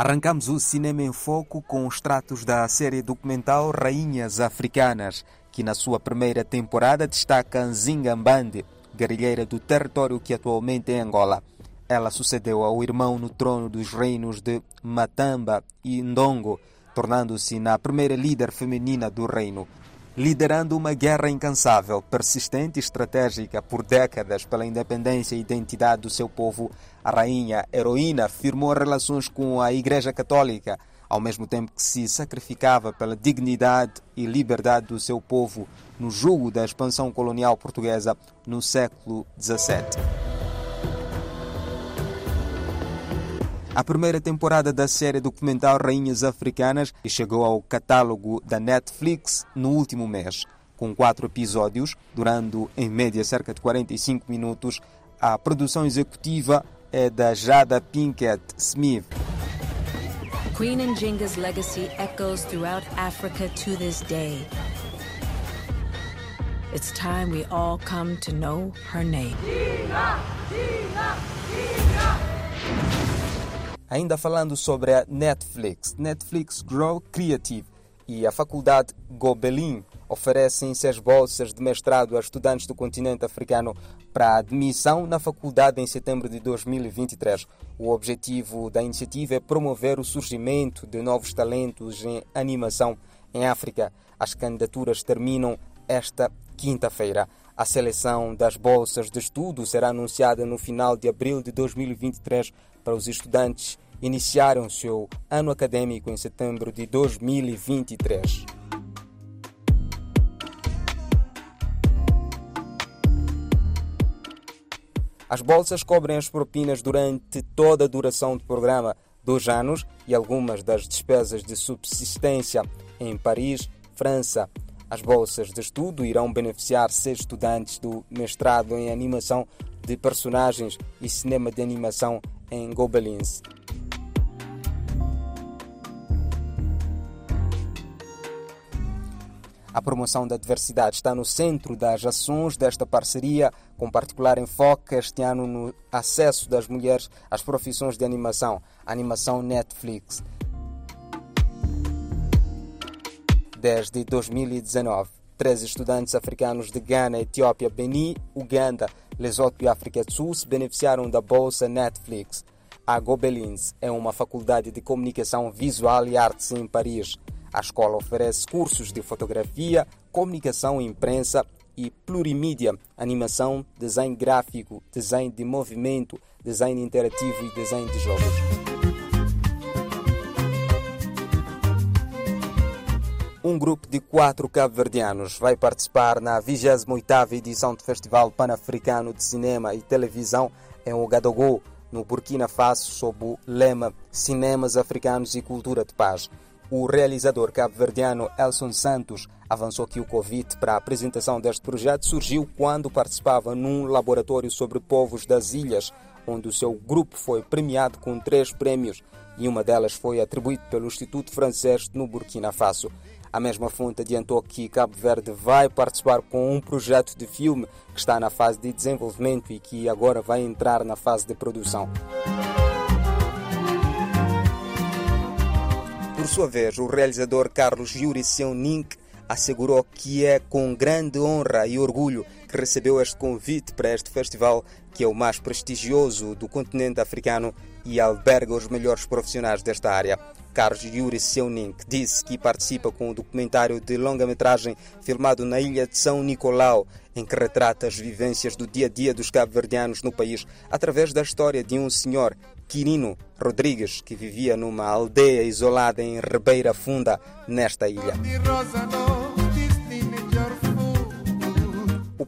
Arrancamos o Cinema em Foco com extratos da série documental Rainhas Africanas, que na sua primeira temporada destaca Nzinga Mbande, guerrilheira do território que atualmente é Angola. Ela sucedeu ao irmão no trono dos reinos de Matamba e Ndongo, tornando-se na primeira líder feminina do reino. Liderando uma guerra incansável, persistente e estratégica por décadas pela independência e identidade do seu povo, a rainha heroína firmou relações com a Igreja Católica, ao mesmo tempo que se sacrificava pela dignidade e liberdade do seu povo no jugo da expansão colonial portuguesa no século XVII. A primeira temporada da série documental Rainhas Africanas chegou ao catálogo da Netflix no último mês. Com quatro episódios, durando em média cerca de 45 minutos, a produção executiva é da Jada Pinkett Smith. Queen Njinga's legacy echoes throughout Africa to this day. It's time we all come to know her name. Ainda falando sobre a Netflix, Netflix Grow Creative e a Faculdade Gobelin oferecem seis bolsas de mestrado a estudantes do continente africano para admissão na faculdade em setembro de 2023. O objetivo da iniciativa é promover o surgimento de novos talentos em animação em África. As candidaturas terminam esta quinta-feira. A seleção das bolsas de estudo será anunciada no final de abril de 2023 para os estudantes iniciarem o seu ano acadêmico em setembro de 2023. As bolsas cobrem as propinas durante toda a duração do programa, dois anos, e algumas das despesas de subsistência em Paris, França, as bolsas de estudo irão beneficiar seis estudantes do mestrado em animação de personagens e cinema de animação em Gobelins. A promoção da diversidade está no centro das ações desta parceria, com particular enfoque este ano no acesso das mulheres às profissões de animação, animação Netflix. Desde 2019, 13 estudantes africanos de Ghana, Etiópia, Benin, Uganda, Lesoto e África do Sul se beneficiaram da bolsa Netflix. A Gobelins é uma faculdade de comunicação visual e artes em Paris. A escola oferece cursos de fotografia, comunicação e imprensa e plurimídia, animação, design gráfico, design de movimento, design interativo e design de jogos. Um grupo de quatro cabo-verdianos vai participar na 28ª edição do Festival Pan-Africano de Cinema e Televisão em Ouagadougou, no Burkina Faso, sob o lema Cinemas Africanos e Cultura de Paz. O realizador cabo-verdiano Elson Santos avançou que o convite para a apresentação deste projeto surgiu quando participava num laboratório sobre povos das ilhas, onde o seu grupo foi premiado com três prêmios e uma delas foi atribuída pelo Instituto Francês no Burkina Faso. A mesma fonte adiantou que Cabo Verde vai participar com um projeto de filme que está na fase de desenvolvimento e que agora vai entrar na fase de produção. Por sua vez, o realizador Carlos Yuri Seunink assegurou que é com grande honra e orgulho que recebeu este convite para este festival, que é o mais prestigioso do continente africano e alberga os melhores profissionais desta área. Carlos Yuri Seunink disse que participa com o um documentário de longa-metragem filmado na ilha de São Nicolau, em que retrata as vivências do dia a dia dos cabo-verdianos no país, através da história de um senhor, Quirino Rodrigues, que vivia numa aldeia isolada em Ribeira Funda, nesta ilha.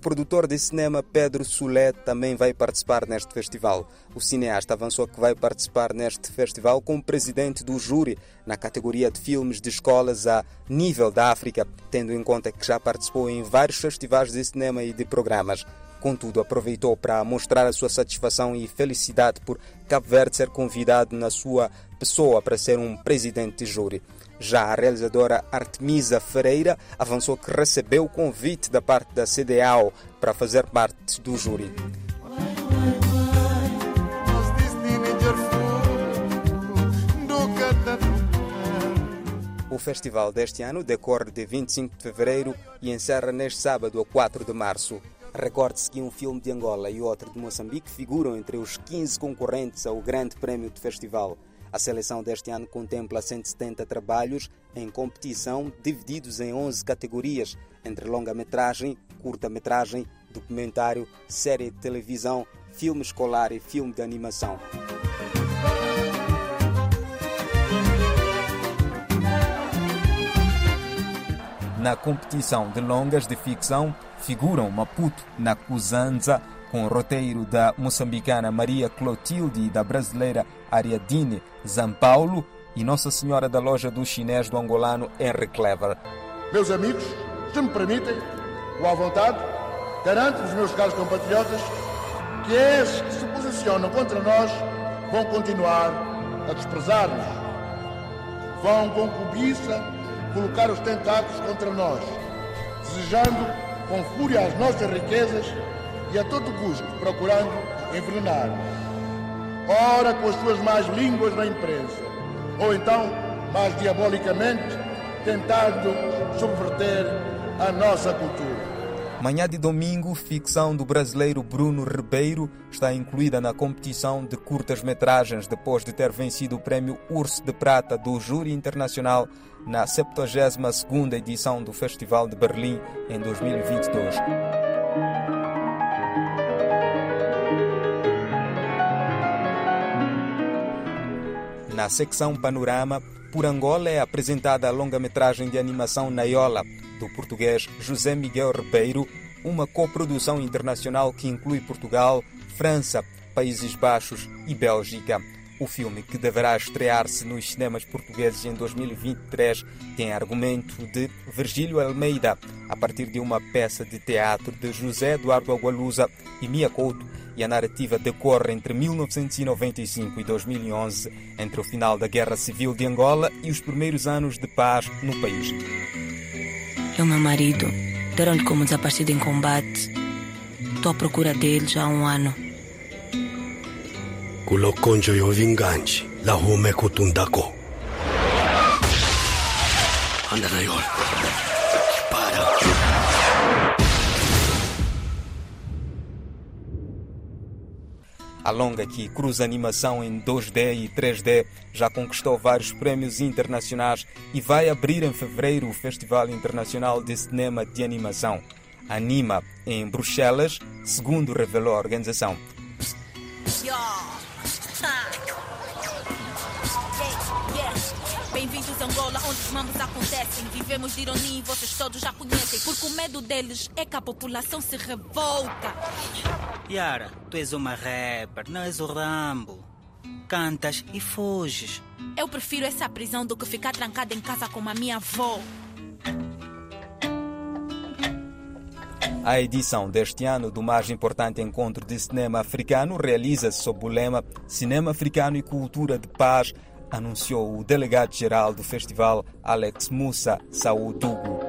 Produtor de cinema Pedro Solé também vai participar neste festival. O cineasta avançou que vai participar neste festival como presidente do júri na categoria de filmes de escolas a nível da África, tendo em conta que já participou em vários festivais de cinema e de programas. Contudo, aproveitou para mostrar a sua satisfação e felicidade por Cabo Verde ser convidado na sua pessoa para ser um presidente de júri. Já a realizadora Artemisa Ferreira avançou que recebeu o convite da parte da CDAO para fazer parte do júri. festival deste ano decorre de 25 de fevereiro e encerra neste sábado, a 4 de março. Recorde-se que um filme de Angola e outro de Moçambique figuram entre os 15 concorrentes ao Grande Prémio do Festival. A seleção deste ano contempla 170 trabalhos em competição, divididos em 11 categorias, entre longa-metragem, curta-metragem, documentário, série de televisão, filme escolar e filme de animação. Na competição de longas de ficção figuram Maputo na Cuzanza, com o roteiro da moçambicana Maria Clotilde e da brasileira Ariadine Zampaulo e Nossa Senhora da Loja do Chinês do angolano Henry Clever. Meus amigos, se me permitem, ou à vontade, garanto os meus caros compatriotas que esses que se posicionam contra nós vão continuar a desprezar-nos. Vão com cobiça colocar os tentáculos contra nós, desejando com fúria as nossas riquezas e a todo custo procurando envenenar-nos. Ora com as suas más línguas na imprensa, ou então, mais diabolicamente, tentando subverter a nossa cultura. Manhã de domingo, ficção do brasileiro Bruno Ribeiro está incluída na competição de curtas-metragens depois de ter vencido o prémio Urso de Prata do Júri Internacional na 72ª edição do Festival de Berlim em 2022. Na secção Panorama, por Angola é apresentada a longa-metragem de animação Naiola, do português José Miguel Ribeiro, uma coprodução internacional que inclui Portugal, França, Países Baixos e Bélgica. O filme, que deverá estrear-se nos cinemas portugueses em 2023, tem argumento de Virgílio Almeida, a partir de uma peça de teatro de José Eduardo Agualusa e Mia Couto, e a narrativa decorre entre 1995 e 2011, entre o final da Guerra Civil de Angola e os primeiros anos de paz no país. E o meu marido deram-lhe como desaparecido em combate. Estou à procura dele já há um ano. Kulokonjo yovinganji lahume kutundako anda nayor para A longa que cruza animação em 2D e 3D já conquistou vários prémios internacionais e vai abrir em fevereiro o Festival Internacional de Cinema de Animação. Anima em Bruxelas, segundo revelou a organização. Bem-vindos a Angola, onde os mambos acontecem. Vivemos de ironia e vocês todos já conhecem. Porque o medo deles é que a população se revolta. Yara, tu és uma rapper, não és o Rambo. Cantas e fuges. Eu prefiro essa prisão do que ficar trancada em casa com a minha avó. A edição deste ano do mais importante encontro de cinema africano realiza-se sob o lema Cinema Africano e Cultura de Paz, anunciou o delegado-geral do festival, Alex Musa Saúdugo.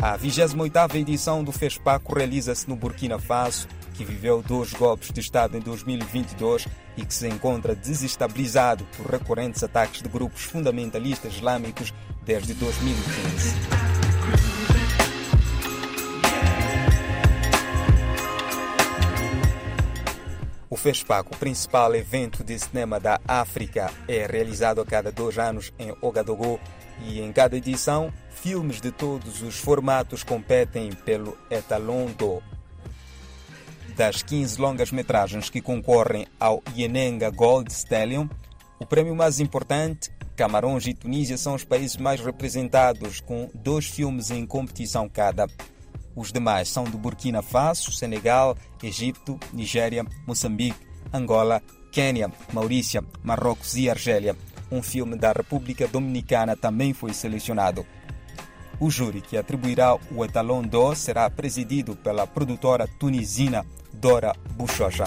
A 28ª edição do FESPACO realiza-se no Burkina Faso, que viveu dois golpes de Estado em 2022 e que se encontra desestabilizado por recorrentes ataques de grupos fundamentalistas islâmicos desde 2015. FESPAC, o principal evento de cinema da África, é realizado a cada dois anos em Ouagadougou e em cada edição, filmes de todos os formatos competem pelo Etalon d'Or. Das 15 longas-metragens que concorrem ao Yenenga Gold Stallion, o prêmio mais importante, Camarões e Tunísia são os países mais representados, com dois filmes em competição cada. Os demais são do Burkina Faso, Senegal, Egito, Nigéria, Moçambique, Angola, Quênia, Maurícia, Marrocos e Argélia. Um filme da República Dominicana também foi selecionado. O júri que atribuirá o Etalon d'Or será presidido pela produtora tunisina Dora Buchocha.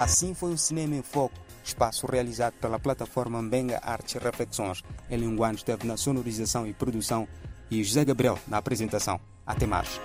Assim foi o Cinema em Foco, espaço realizado pela plataforma Mbenga Artes Reflexões. Elinguano esteve na sonorização e produção e José Gabriel na apresentação. Até mais.